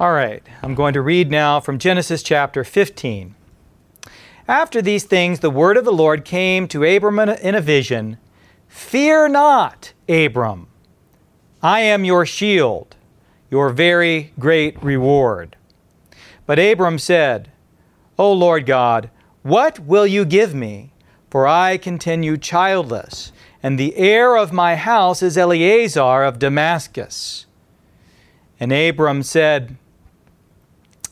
All right, I'm going to read now from Genesis chapter 15. After these things, the word of the Lord came to Abram in a vision Fear not, Abram. I am your shield, your very great reward. But Abram said, O Lord God, what will you give me? For I continue childless, and the heir of my house is Eliezer of Damascus. And Abram said,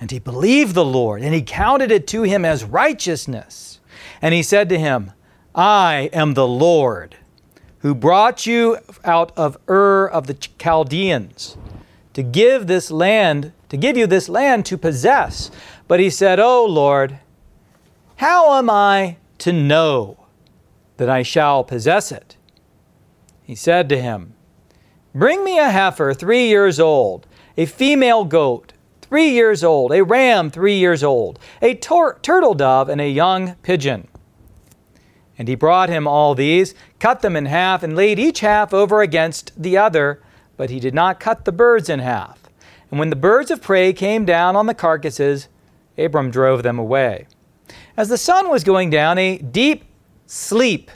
And he believed the Lord, and he counted it to him as righteousness. And he said to him, I am the Lord who brought you out of Ur of the Chaldeans to give this land, to give you this land to possess. But he said, O Lord, how am I to know that I shall possess it? He said to him, Bring me a heifer three years old, a female goat three years old, a ram three years old, a tur- turtle dove, and a young pigeon. And he brought him all these, cut them in half, and laid each half over against the other, but he did not cut the birds in half. And when the birds of prey came down on the carcasses, Abram drove them away. As the sun was going down, a deep sleep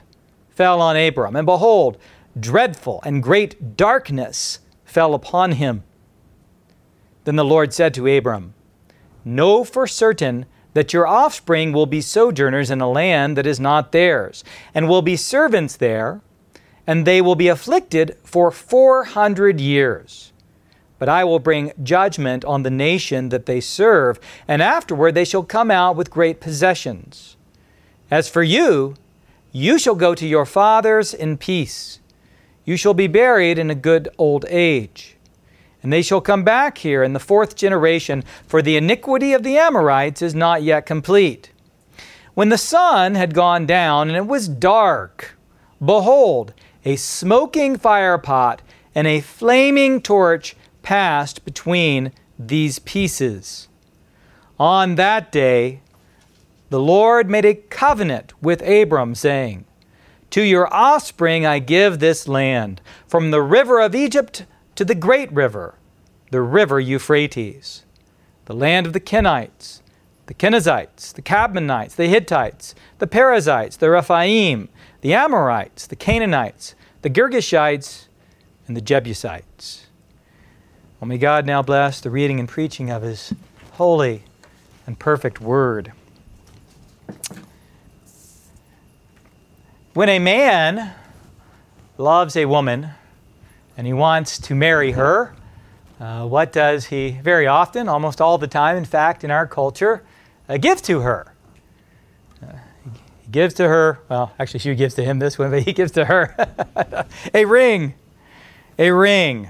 fell on Abram, and behold, dreadful and great darkness fell upon him. Then the Lord said to Abram, Know for certain that your offspring will be sojourners in a land that is not theirs, and will be servants there, and they will be afflicted for four hundred years. But I will bring judgment on the nation that they serve, and afterward they shall come out with great possessions. As for you, you shall go to your fathers in peace. You shall be buried in a good old age. And they shall come back here in the fourth generation, for the iniquity of the Amorites is not yet complete. When the sun had gone down and it was dark, behold, a smoking firepot and a flaming torch passed between these pieces. On that day, the Lord made a covenant with Abram, saying, To your offspring I give this land, from the river of Egypt to the great river, the river Euphrates, the land of the Kenites, the Kenizzites, the Kadmonites, the Hittites, the Perizzites, the Rephaim, the Amorites, the Canaanites, the Girgashites, and the Jebusites. Well, may God now bless the reading and preaching of His holy and perfect Word. When a man loves a woman, and he wants to marry her. Uh, what does he very often, almost all the time, in fact, in our culture, uh, give to her? Uh, he gives to her, well, actually, she gives to him this one, but he gives to her a ring. A ring.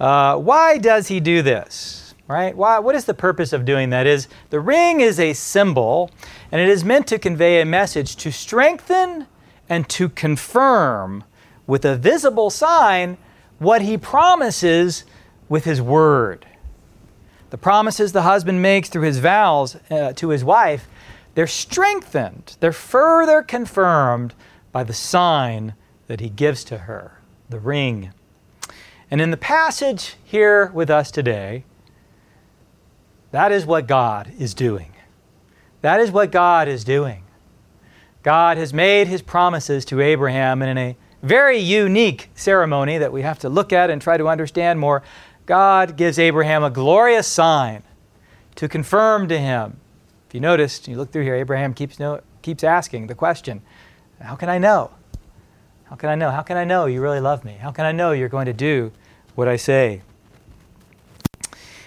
Uh, why does he do this? Right? Why, what is the purpose of doing that? Is the ring is a symbol, and it is meant to convey a message to strengthen and to confirm with a visible sign what he promises with his word. The promises the husband makes through his vows uh, to his wife, they're strengthened, they're further confirmed by the sign that he gives to her, the ring. And in the passage here with us today, that is what God is doing. That is what God is doing. God has made his promises to Abraham and in a very unique ceremony that we have to look at and try to understand more. God gives Abraham a glorious sign to confirm to him. If you noticed, you look through here, Abraham keeps, no, keeps asking the question How can I know? How can I know? How can I know you really love me? How can I know you're going to do what I say?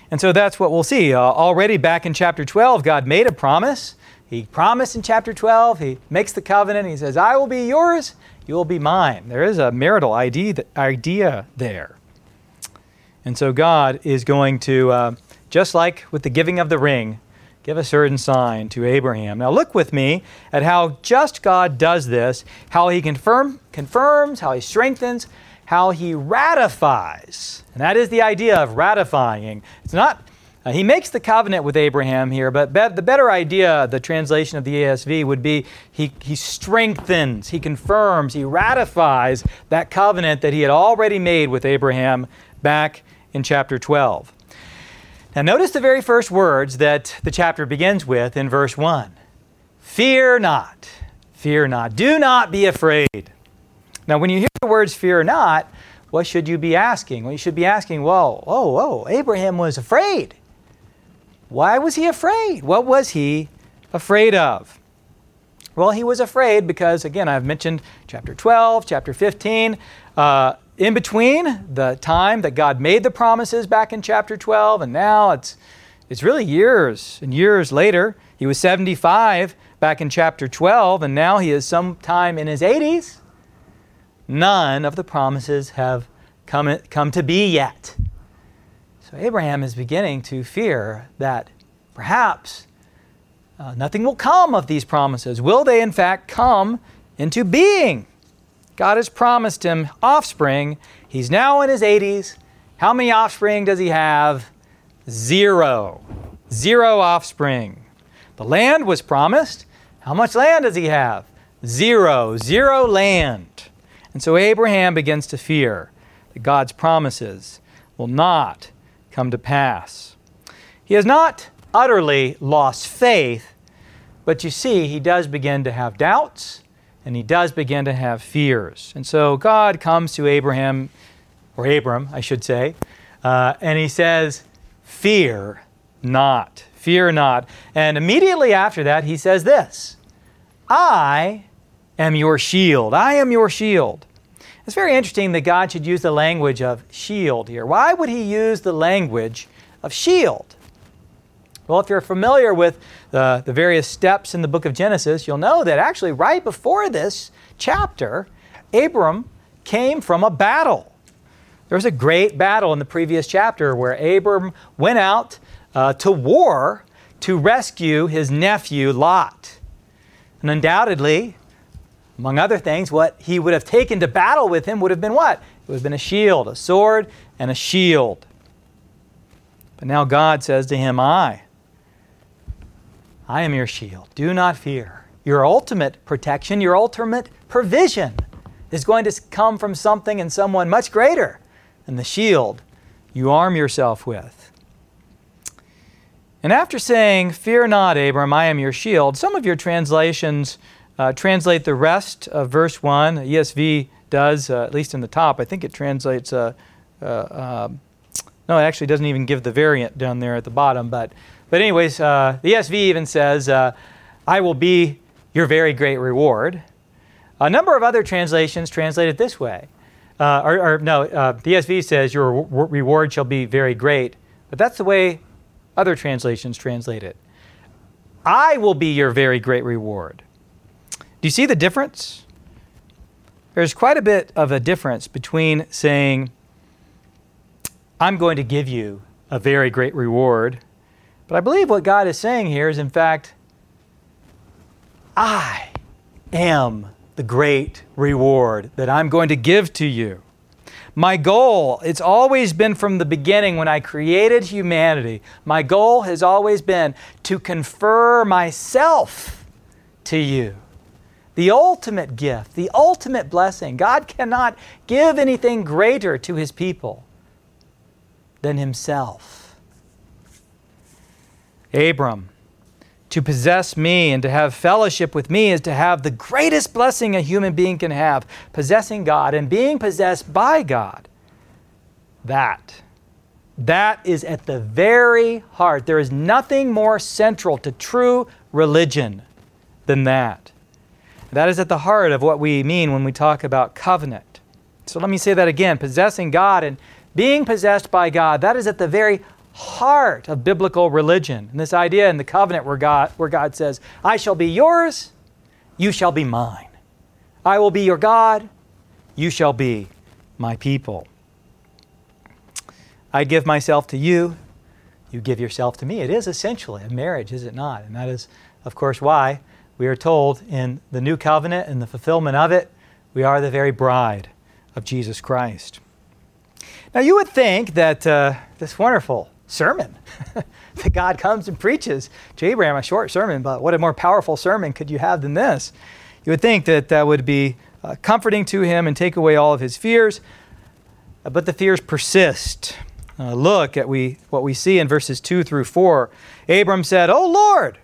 And so that's what we'll see. Uh, already back in chapter 12, God made a promise. He promised in chapter 12, He makes the covenant. He says, I will be yours you will be mine. There is a marital idea there. And so God is going to, uh, just like with the giving of the ring, give a certain sign to Abraham. Now look with me at how just God does this, how he confirm, confirms, how he strengthens, how he ratifies. And that is the idea of ratifying. It's not uh, he makes the covenant with Abraham here, but be- the better idea, the translation of the ASV, would be he, he strengthens, he confirms, he ratifies that covenant that he had already made with Abraham back in chapter 12. Now, notice the very first words that the chapter begins with in verse 1 Fear not, fear not, do not be afraid. Now, when you hear the words fear not, what should you be asking? Well, you should be asking, well, oh, oh, Abraham was afraid. Why was he afraid? What was he afraid of? Well, he was afraid because, again, I've mentioned chapter 12, chapter 15. Uh, in between the time that God made the promises back in chapter 12, and now it's, it's really years and years later. He was 75 back in chapter 12, and now he is sometime in his 80s. None of the promises have come, come to be yet. So Abraham is beginning to fear that perhaps uh, nothing will come of these promises. Will they, in fact, come into being? God has promised him offspring. He's now in his 80s. How many offspring does he have? Zero. Zero offspring. The land was promised. How much land does he have? Zero. Zero land. And so Abraham begins to fear that God's promises will not come to pass. He has not utterly lost faith, but you see, he does begin to have doubts and he does begin to have fears. And so God comes to Abraham, or Abram, I should say, uh, and he says, Fear not, fear not. And immediately after that, he says this I am your shield. I am your shield. It's very interesting that God should use the language of shield here. Why would he use the language of shield? Well, if you're familiar with the, the various steps in the book of Genesis, you'll know that actually right before this chapter, Abram came from a battle. There was a great battle in the previous chapter where Abram went out uh, to war to rescue his nephew Lot. And undoubtedly, among other things, what he would have taken to battle with him would have been what? It would have been a shield, a sword, and a shield. But now God says to him, I, I am your shield. Do not fear. Your ultimate protection, your ultimate provision is going to come from something and someone much greater than the shield you arm yourself with. And after saying, Fear not, Abram, I am your shield, some of your translations uh, translate the rest of verse 1. ESV does, uh, at least in the top. I think it translates, uh, uh um, no, it actually doesn't even give the variant down there at the bottom. But, but anyways, uh, the ESV even says, uh, I will be your very great reward. A number of other translations translate it this way. or, or, no, the ESV says, Your reward shall be very great. But that's the way other translations translate it. I will be your very great reward. Do you see the difference? There's quite a bit of a difference between saying, I'm going to give you a very great reward. But I believe what God is saying here is, in fact, I am the great reward that I'm going to give to you. My goal, it's always been from the beginning when I created humanity, my goal has always been to confer myself to you the ultimate gift, the ultimate blessing. God cannot give anything greater to his people than himself. Abram, to possess me and to have fellowship with me is to have the greatest blessing a human being can have possessing God and being possessed by God. That. That is at the very heart. There is nothing more central to true religion than that. That is at the heart of what we mean when we talk about covenant. So let me say that again possessing God and being possessed by God, that is at the very heart of biblical religion. And this idea in the covenant where God, where God says, I shall be yours, you shall be mine. I will be your God, you shall be my people. I give myself to you, you you give yourself to me. It is essentially a marriage, is it not? And that is, of course, why we are told in the new covenant and the fulfillment of it, we are the very bride of Jesus Christ. Now, you would think that uh, this wonderful sermon that God comes and preaches to Abraham, a short sermon, but what a more powerful sermon could you have than this? You would think that that would be uh, comforting to him and take away all of his fears, uh, but the fears persist. Uh, look at we, what we see in verses 2 through 4. Abram said, O Lord,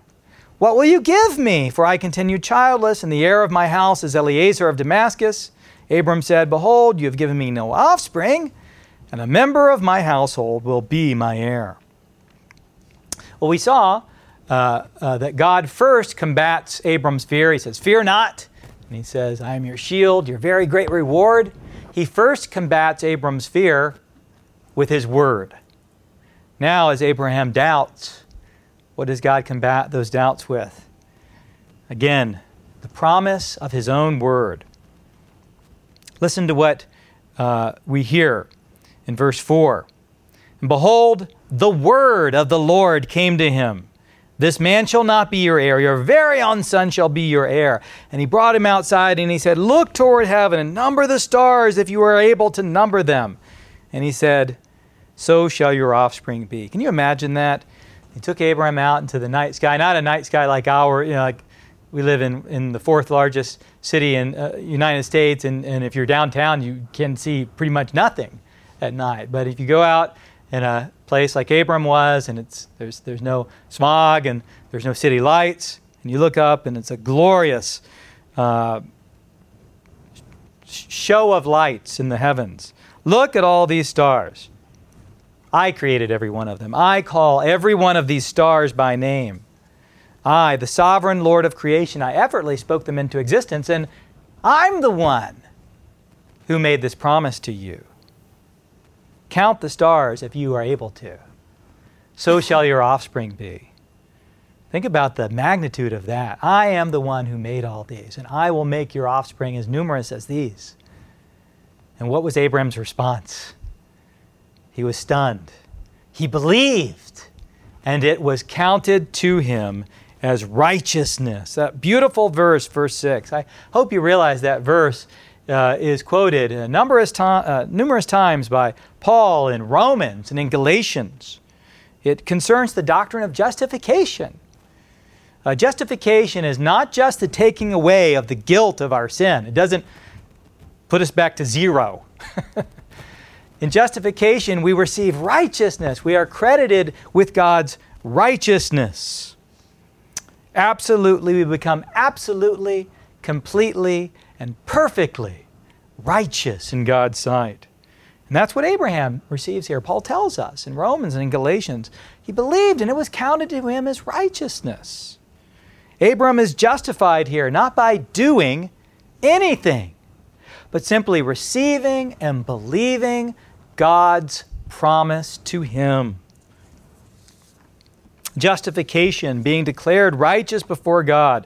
what will you give me? For I continue childless, and the heir of my house is Eliezer of Damascus. Abram said, Behold, you have given me no offspring, and a member of my household will be my heir. Well, we saw uh, uh, that God first combats Abram's fear. He says, Fear not. And he says, I am your shield, your very great reward. He first combats Abram's fear with his word. Now, as Abraham doubts, what does God combat those doubts with? Again, the promise of his own word. Listen to what uh, we hear in verse 4. And behold, the word of the Lord came to him. This man shall not be your heir. Your very own son shall be your heir. And he brought him outside and he said, Look toward heaven and number the stars if you are able to number them. And he said, So shall your offspring be. Can you imagine that? He took Abraham out into the night sky, not a night sky like our, you know, like we live in, in the fourth largest city in uh, United States, and, and if you're downtown, you can see pretty much nothing at night. But if you go out in a place like Abram was, and it's, there's, there's no smog and there's no city lights, and you look up and it's a glorious uh, show of lights in the heavens. Look at all these stars. I created every one of them. I call every one of these stars by name. I, the sovereign Lord of creation, I effortlessly spoke them into existence, and I'm the one who made this promise to you. Count the stars if you are able to. So shall your offspring be. Think about the magnitude of that. I am the one who made all these, and I will make your offspring as numerous as these. And what was Abraham's response? He was stunned. He believed, and it was counted to him as righteousness. That beautiful verse, verse 6. I hope you realize that verse uh, is quoted numerous, to- uh, numerous times by Paul in Romans and in Galatians. It concerns the doctrine of justification. Uh, justification is not just the taking away of the guilt of our sin, it doesn't put us back to zero. in justification, we receive righteousness, we are credited with God's righteousness. Absolutely, we become absolutely, completely, and perfectly righteous in God's sight. And that's what Abraham receives here. Paul tells us in Romans and in Galatians. He believed and it was counted to him as righteousness. Abram is justified here not by doing anything, but simply receiving and believing God's promise to him. Justification, being declared righteous before God,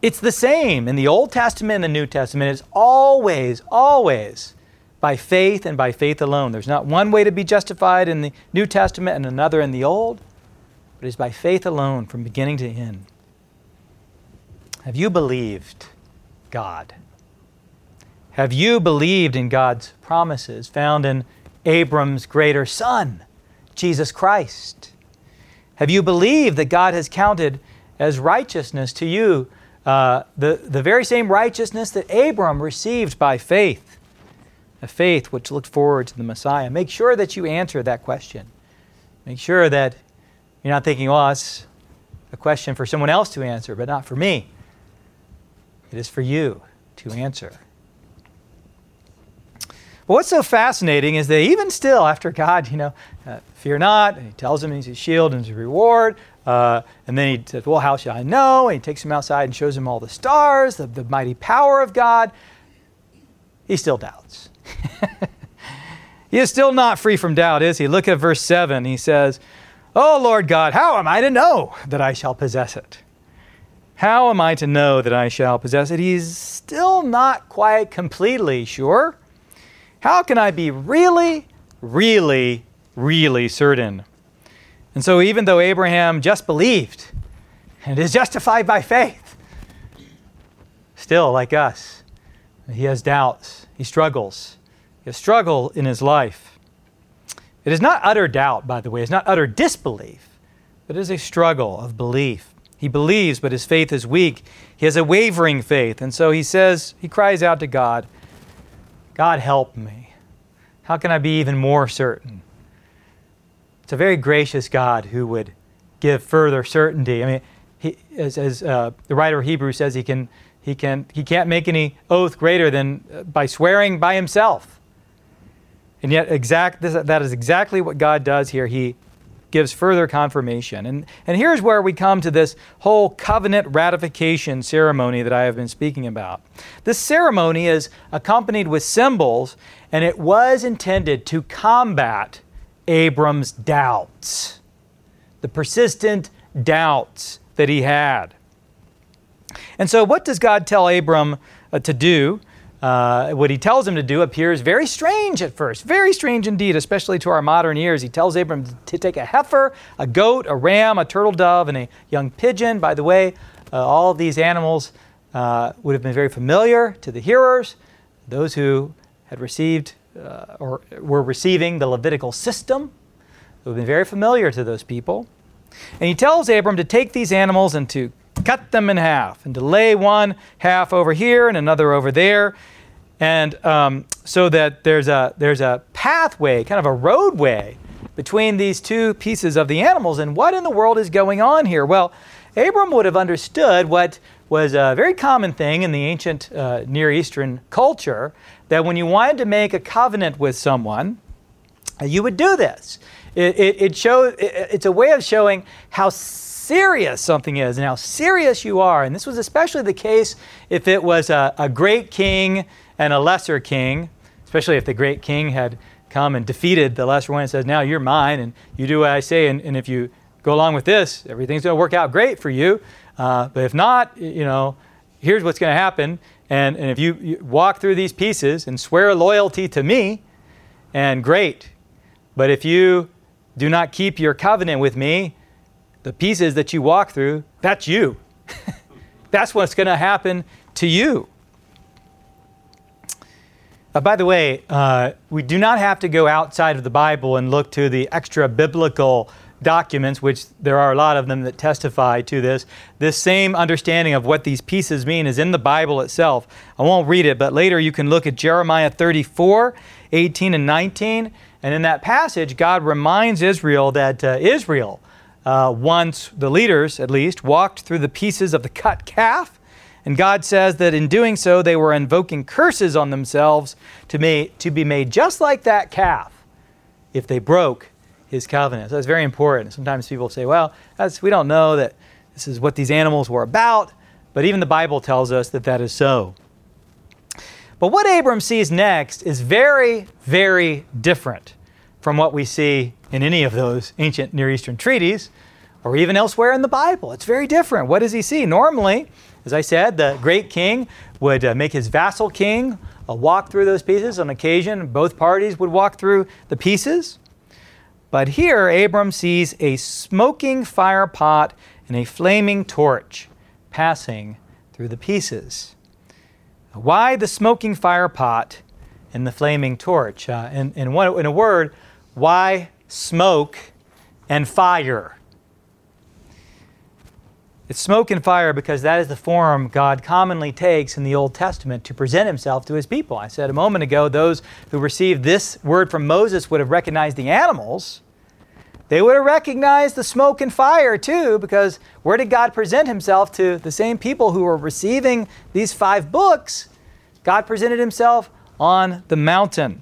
it's the same in the Old Testament and the New Testament. It's always, always by faith and by faith alone. There's not one way to be justified in the New Testament and another in the Old, but it's by faith alone from beginning to end. Have you believed God? Have you believed in God's promises found in Abram's greater son, Jesus Christ? Have you believed that God has counted as righteousness to you uh, the, the very same righteousness that Abram received by faith, a faith which looked forward to the Messiah. Make sure that you answer that question. Make sure that you're not thinking, well, it's a question for someone else to answer, but not for me. It is for you to answer. But what's so fascinating is that even still, after God, you know, uh, fear not, and he tells him he's a shield and his reward, uh, and then he says, Well, how shall I know? And he takes him outside and shows him all the stars, the, the mighty power of God. He still doubts. he is still not free from doubt, is he? Look at verse 7. He says, Oh, Lord God, how am I to know that I shall possess it? How am I to know that I shall possess it? He's still not quite completely sure. How can I be really, really, really certain? And so, even though Abraham just believed and is justified by faith, still, like us, he has doubts, he struggles, he has struggle in his life. It is not utter doubt, by the way, it's not utter disbelief, but it is a struggle of belief. He believes, but his faith is weak. He has a wavering faith. And so he says, he cries out to God, God, help me. How can I be even more certain? It's a very gracious God who would give further certainty. I mean, he, as, as uh, the writer of Hebrews says, he, can, he, can, he can't make any oath greater than uh, by swearing by himself. And yet, exact, this, that is exactly what God does here. He gives further confirmation. And, and here's where we come to this whole covenant ratification ceremony that I have been speaking about. This ceremony is accompanied with symbols, and it was intended to combat Abram's doubts, the persistent doubts that he had. And so, what does God tell Abram uh, to do? Uh, what he tells him to do appears very strange at first, very strange indeed, especially to our modern ears. He tells Abram to take a heifer, a goat, a ram, a turtle dove, and a young pigeon. By the way, uh, all of these animals uh, would have been very familiar to the hearers, those who had received uh, or were receiving the Levitical system. It would have been very familiar to those people. And he tells Abram to take these animals and to cut them in half and to lay one half over here and another over there and um, so that there's a there's a pathway, kind of a roadway between these two pieces of the animals. And what in the world is going on here? Well, Abram would have understood what was a very common thing in the ancient uh, Near Eastern culture that when you wanted to make a covenant with someone, you would do this. It, it, it shows, it, it's a way of showing how serious something is and how serious you are. And this was especially the case if it was a, a great king and a lesser king, especially if the great king had come and defeated the lesser one and says, Now you're mine, and you do what I say, and, and if you go along with this, everything's going to work out great for you. Uh, but if not, you know, here's what's going to happen. And, and if you, you walk through these pieces and swear loyalty to me, and great. But if you do not keep your covenant with me, the pieces that you walk through, that's you. that's what's going to happen to you. Uh, by the way, uh, we do not have to go outside of the Bible and look to the extra biblical documents, which there are a lot of them that testify to this. This same understanding of what these pieces mean is in the Bible itself. I won't read it, but later you can look at Jeremiah 34 18 and 19. And in that passage, God reminds Israel that uh, Israel, uh, once the leaders at least, walked through the pieces of the cut calf and God says that in doing so, they were invoking curses on themselves to, to be made just like that calf if they broke his covenant. So that's very important. Sometimes people say, well, we don't know that this is what these animals were about, but even the Bible tells us that that is so. But what Abram sees next is very, very different from what we see in any of those ancient Near Eastern treaties or even elsewhere in the Bible. It's very different. What does he see? Normally, as I said, the great king would uh, make his vassal king uh, walk through those pieces. On occasion, both parties would walk through the pieces. But here, Abram sees a smoking fire pot and a flaming torch passing through the pieces. Why the smoking fire pot and the flaming torch? Uh, in, in, one, in a word, why smoke and fire? It's smoke and fire because that is the form God commonly takes in the Old Testament to present himself to his people. I said a moment ago, those who received this word from Moses would have recognized the animals. They would have recognized the smoke and fire too, because where did God present himself to the same people who were receiving these five books? God presented himself on the mountain.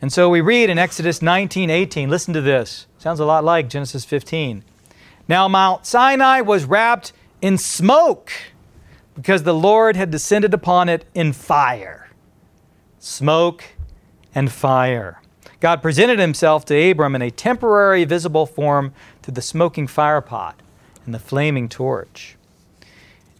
And so we read in Exodus 19 18, listen to this. Sounds a lot like Genesis 15. Now, Mount Sinai was wrapped in smoke because the Lord had descended upon it in fire. Smoke and fire. God presented himself to Abram in a temporary visible form through the smoking firepot and the flaming torch.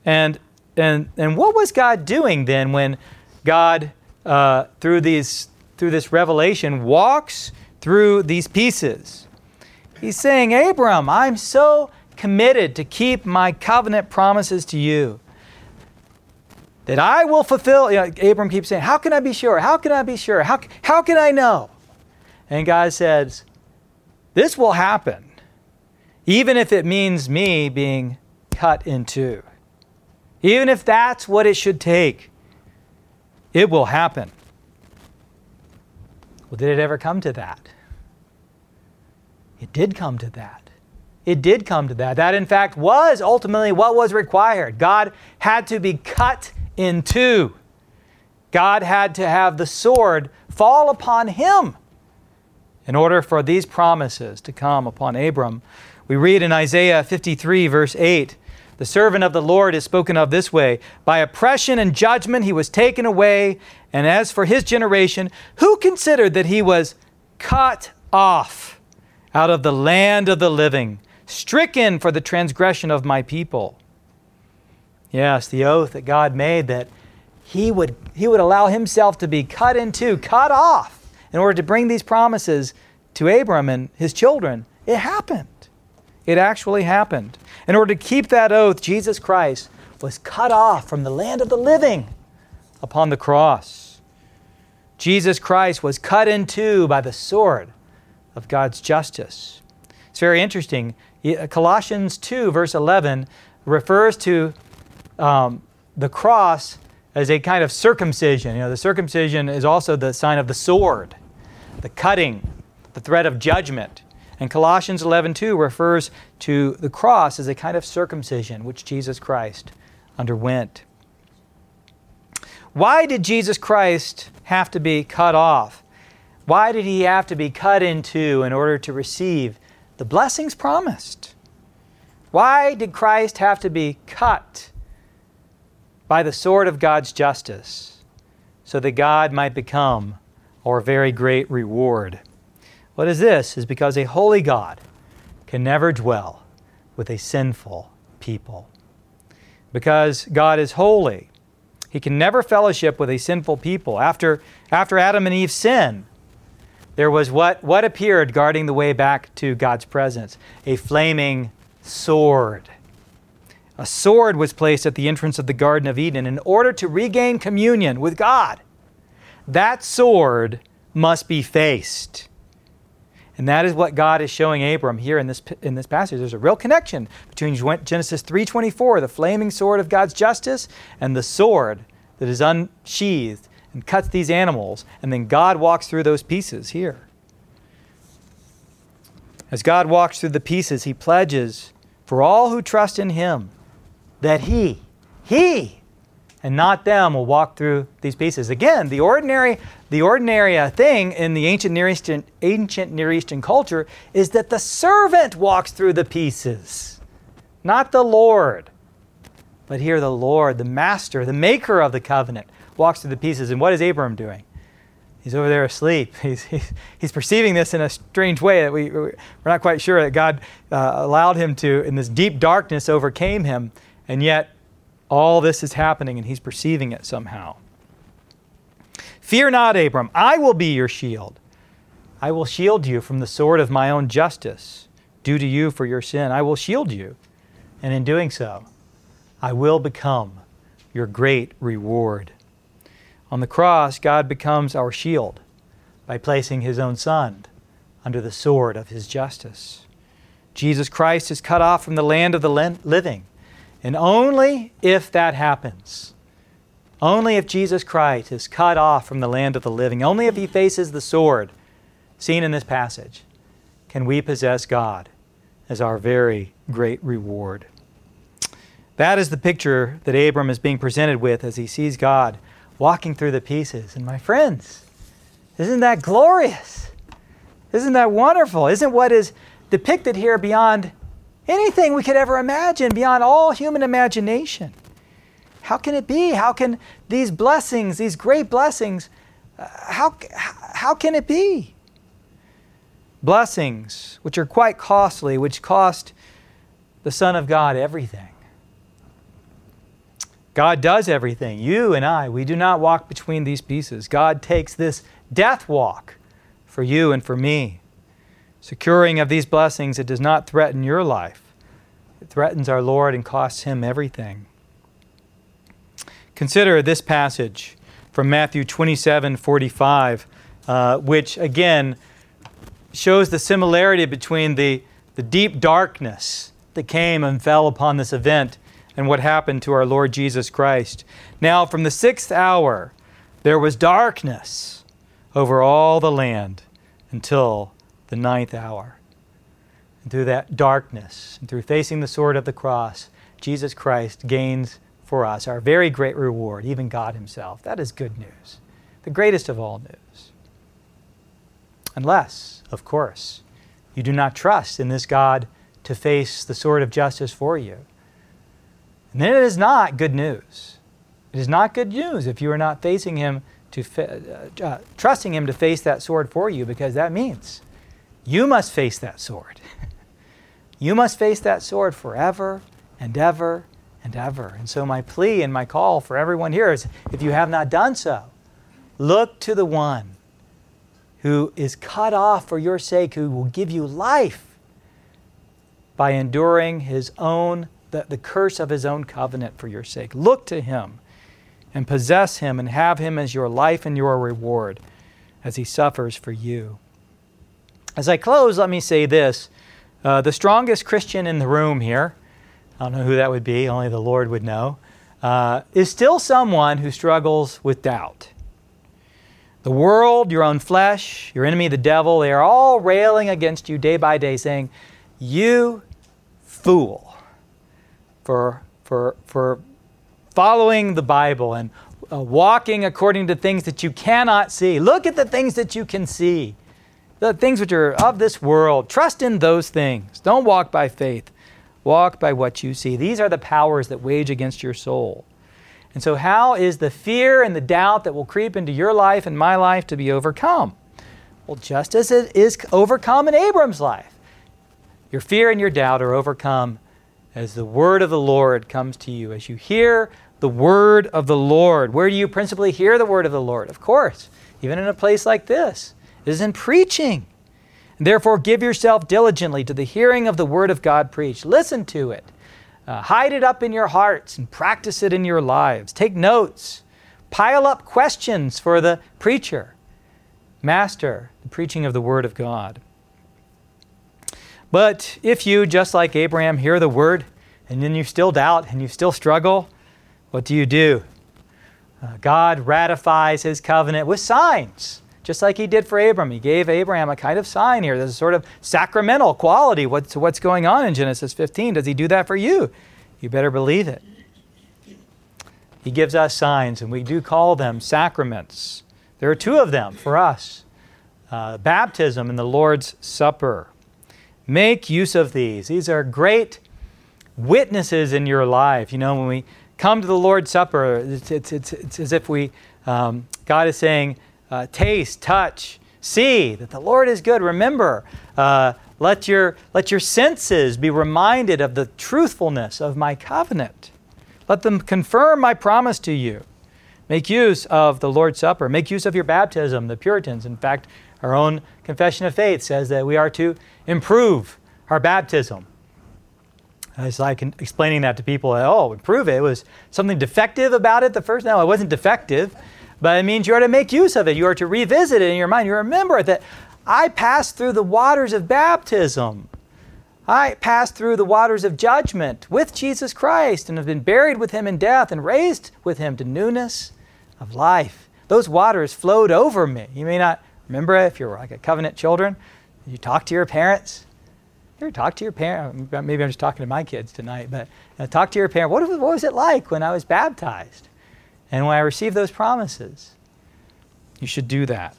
And, and, and what was God doing then when God, uh, through, these, through this revelation, walks through these pieces? He's saying, Abram, I'm so committed to keep my covenant promises to you that I will fulfill. You know, Abram keeps saying, How can I be sure? How can I be sure? How, how can I know? And God says, This will happen, even if it means me being cut in two. Even if that's what it should take, it will happen. Well, did it ever come to that? It did come to that. It did come to that. That, in fact, was ultimately what was required. God had to be cut in two. God had to have the sword fall upon him in order for these promises to come upon Abram. We read in Isaiah 53, verse 8 the servant of the Lord is spoken of this way By oppression and judgment he was taken away. And as for his generation, who considered that he was cut off out of the land of the living, stricken for the transgression of my people? Yes, the oath that God made that he would, he would allow himself to be cut in two, cut off, in order to bring these promises to Abram and his children. It happened. It actually happened. In order to keep that oath, Jesus Christ was cut off from the land of the living upon the cross. Jesus Christ was cut in two by the sword of God's justice. It's very interesting. Colossians 2, verse 11, refers to um, the cross as a kind of circumcision. You know, the circumcision is also the sign of the sword, the cutting, the threat of judgment. And Colossians 11:2 refers to the cross as a kind of circumcision which Jesus Christ underwent. Why did Jesus Christ have to be cut off? Why did he have to be cut in two in order to receive the blessings promised? Why did Christ have to be cut by the sword of God's justice so that God might become our very great reward. What is this? Is because a holy God can never dwell with a sinful people. Because God is holy, he can never fellowship with a sinful people. After, after Adam and Eve sinned, there was what, what appeared guarding the way back to God's presence a flaming sword a sword was placed at the entrance of the Garden of Eden in order to regain communion with God. That sword must be faced. And that is what God is showing Abram here in this, in this passage. There's a real connection between Genesis 3:24, the flaming sword of God's justice, and the sword that is unsheathed and cuts these animals, and then God walks through those pieces here. As God walks through the pieces, he pledges for all who trust in him that he, he, and not them will walk through these pieces. Again, the ordinary, the ordinary uh, thing in the ancient Near Eastern, ancient Near Eastern culture is that the servant walks through the pieces, not the Lord. But here, the Lord, the master, the maker of the covenant, walks through the pieces. And what is Abram doing? He's over there asleep. He's, he's, he's perceiving this in a strange way that we, we're not quite sure that God uh, allowed him to, in this deep darkness, overcame him and yet, all this is happening and he's perceiving it somehow. Fear not, Abram, I will be your shield. I will shield you from the sword of my own justice, due to you for your sin. I will shield you, and in doing so, I will become your great reward. On the cross, God becomes our shield by placing his own Son under the sword of his justice. Jesus Christ is cut off from the land of the living and only if that happens, only if Jesus Christ is cut off from the land of the living, only if he faces the sword seen in this passage, can we possess God as our very great reward. That is the picture that Abram is being presented with as he sees God walking through the pieces. And my friends, isn't that glorious? Isn't that wonderful? Isn't what is depicted here beyond anything we could ever imagine beyond all human imagination. How can it be? How can these blessings, these great blessings, uh, how, how can it be? Blessings which are quite costly, which cost the Son of God everything. God does everything. You and I, we do not walk between these pieces. God takes this death walk for you and for me. securing of these blessings, it does not threaten your life. It threatens our Lord and costs him everything. Consider this passage from Matthew 27 45, uh, which again shows the similarity between the, the deep darkness that came and fell upon this event and what happened to our Lord Jesus Christ. Now, from the sixth hour, there was darkness over all the land until the ninth hour. And through that darkness and through facing the sword of the cross, Jesus Christ gains for us our very great reward, even God Himself. That is good news, the greatest of all news. Unless, of course, you do not trust in this God to face the sword of justice for you. And then it is not good news. It is not good news if you are not facing Him to fa- uh, uh, trusting Him to face that sword for you, because that means you must face that sword. you must face that sword forever and ever and ever. And so, my plea and my call for everyone here is if you have not done so, look to the one who is cut off for your sake, who will give you life by enduring his own, the, the curse of his own covenant for your sake. Look to him and possess him and have him as your life and your reward as he suffers for you. As I close, let me say this. Uh, the strongest Christian in the room here, I don't know who that would be, only the Lord would know, uh, is still someone who struggles with doubt. The world, your own flesh, your enemy, the devil, they are all railing against you day by day, saying, You fool, for, for, for following the Bible and uh, walking according to things that you cannot see. Look at the things that you can see, the things which are of this world. Trust in those things. Don't walk by faith, walk by what you see. These are the powers that wage against your soul. And so, how is the fear and the doubt that will creep into your life and my life to be overcome? Well, just as it is overcome in Abram's life, your fear and your doubt are overcome as the word of the Lord comes to you, as you hear the word of the Lord. Where do you principally hear the word of the Lord? Of course, even in a place like this, it is in preaching. Therefore, give yourself diligently to the hearing of the word of God preached. Listen to it. Uh, hide it up in your hearts and practice it in your lives. Take notes. Pile up questions for the preacher. Master the preaching of the word of God. But if you, just like Abraham, hear the word and then you still doubt and you still struggle, what do you do? Uh, God ratifies his covenant with signs, just like he did for Abram. He gave Abraham a kind of sign here. There's a sort of sacramental quality to what's going on in Genesis 15. Does he do that for you? You better believe it. He gives us signs, and we do call them sacraments. There are two of them for us uh, baptism and the Lord's Supper. Make use of these. These are great witnesses in your life. You know, when we come to the Lord's Supper, it's, it's, it's, it's as if we, um, God is saying, uh, taste, touch, see that the Lord is good. Remember, uh, let, your, let your senses be reminded of the truthfulness of my covenant. Let them confirm my promise to you. Make use of the Lord's Supper. Make use of your baptism, the Puritans. In fact, our own confession of faith says that we are to improve our baptism. It's like explaining that to people. Oh, improve it. It was something defective about it the first. No, it wasn't defective, but it means you are to make use of it. You are to revisit it in your mind. You remember that I passed through the waters of baptism. I passed through the waters of judgment with Jesus Christ and have been buried with him in death and raised with him to newness of life. Those waters flowed over me. You may not remember it if you're like a covenant children. You talk to your parents you ever talk to your parent? Maybe I'm just talking to my kids tonight, but uh, talk to your parent. What, what was it like when I was baptized and when I received those promises? You should do that.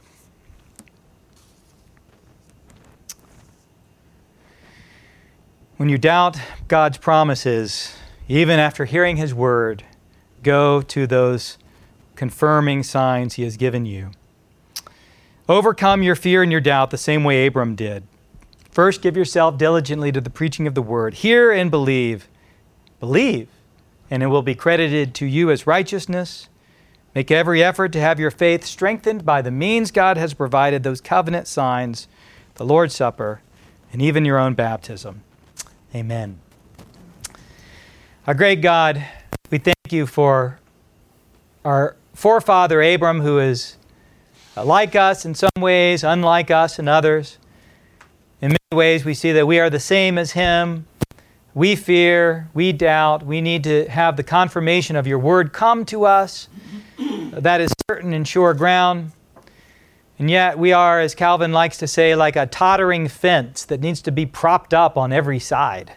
When you doubt God's promises, even after hearing His word, go to those confirming signs He has given you. Overcome your fear and your doubt the same way Abram did. First, give yourself diligently to the preaching of the word. Hear and believe. Believe, and it will be credited to you as righteousness. Make every effort to have your faith strengthened by the means God has provided, those covenant signs, the Lord's Supper, and even your own baptism. Amen. Our great God, we thank you for our forefather Abram, who is uh, like us in some ways, unlike us in others. In many ways, we see that we are the same as him. We fear, we doubt, we need to have the confirmation of your word come to us. That is certain and sure ground. And yet, we are, as Calvin likes to say, like a tottering fence that needs to be propped up on every side.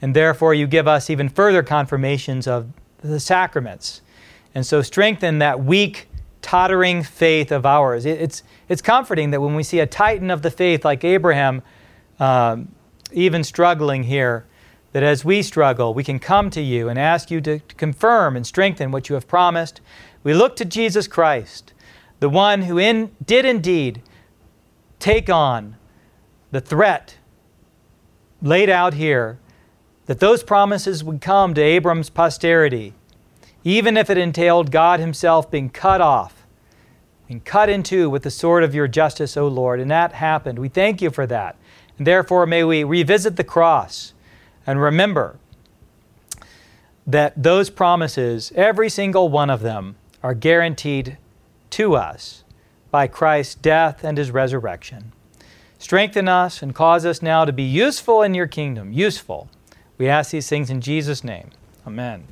And therefore, you give us even further confirmations of the sacraments. And so, strengthen that weak, tottering faith of ours. It's, it's comforting that when we see a titan of the faith like Abraham, um, even struggling here, that as we struggle, we can come to you and ask you to, to confirm and strengthen what you have promised. We look to Jesus Christ the one who in, did indeed take on the threat laid out here that those promises would come to Abram's posterity, even if it entailed God Himself being cut off and cut in two with the sword of your justice, O Lord. And that happened. We thank you for that. And therefore, may we revisit the cross and remember that those promises, every single one of them, are guaranteed to us by Christ's death and his resurrection. Strengthen us and cause us now to be useful in your kingdom. Useful. We ask these things in Jesus' name. Amen.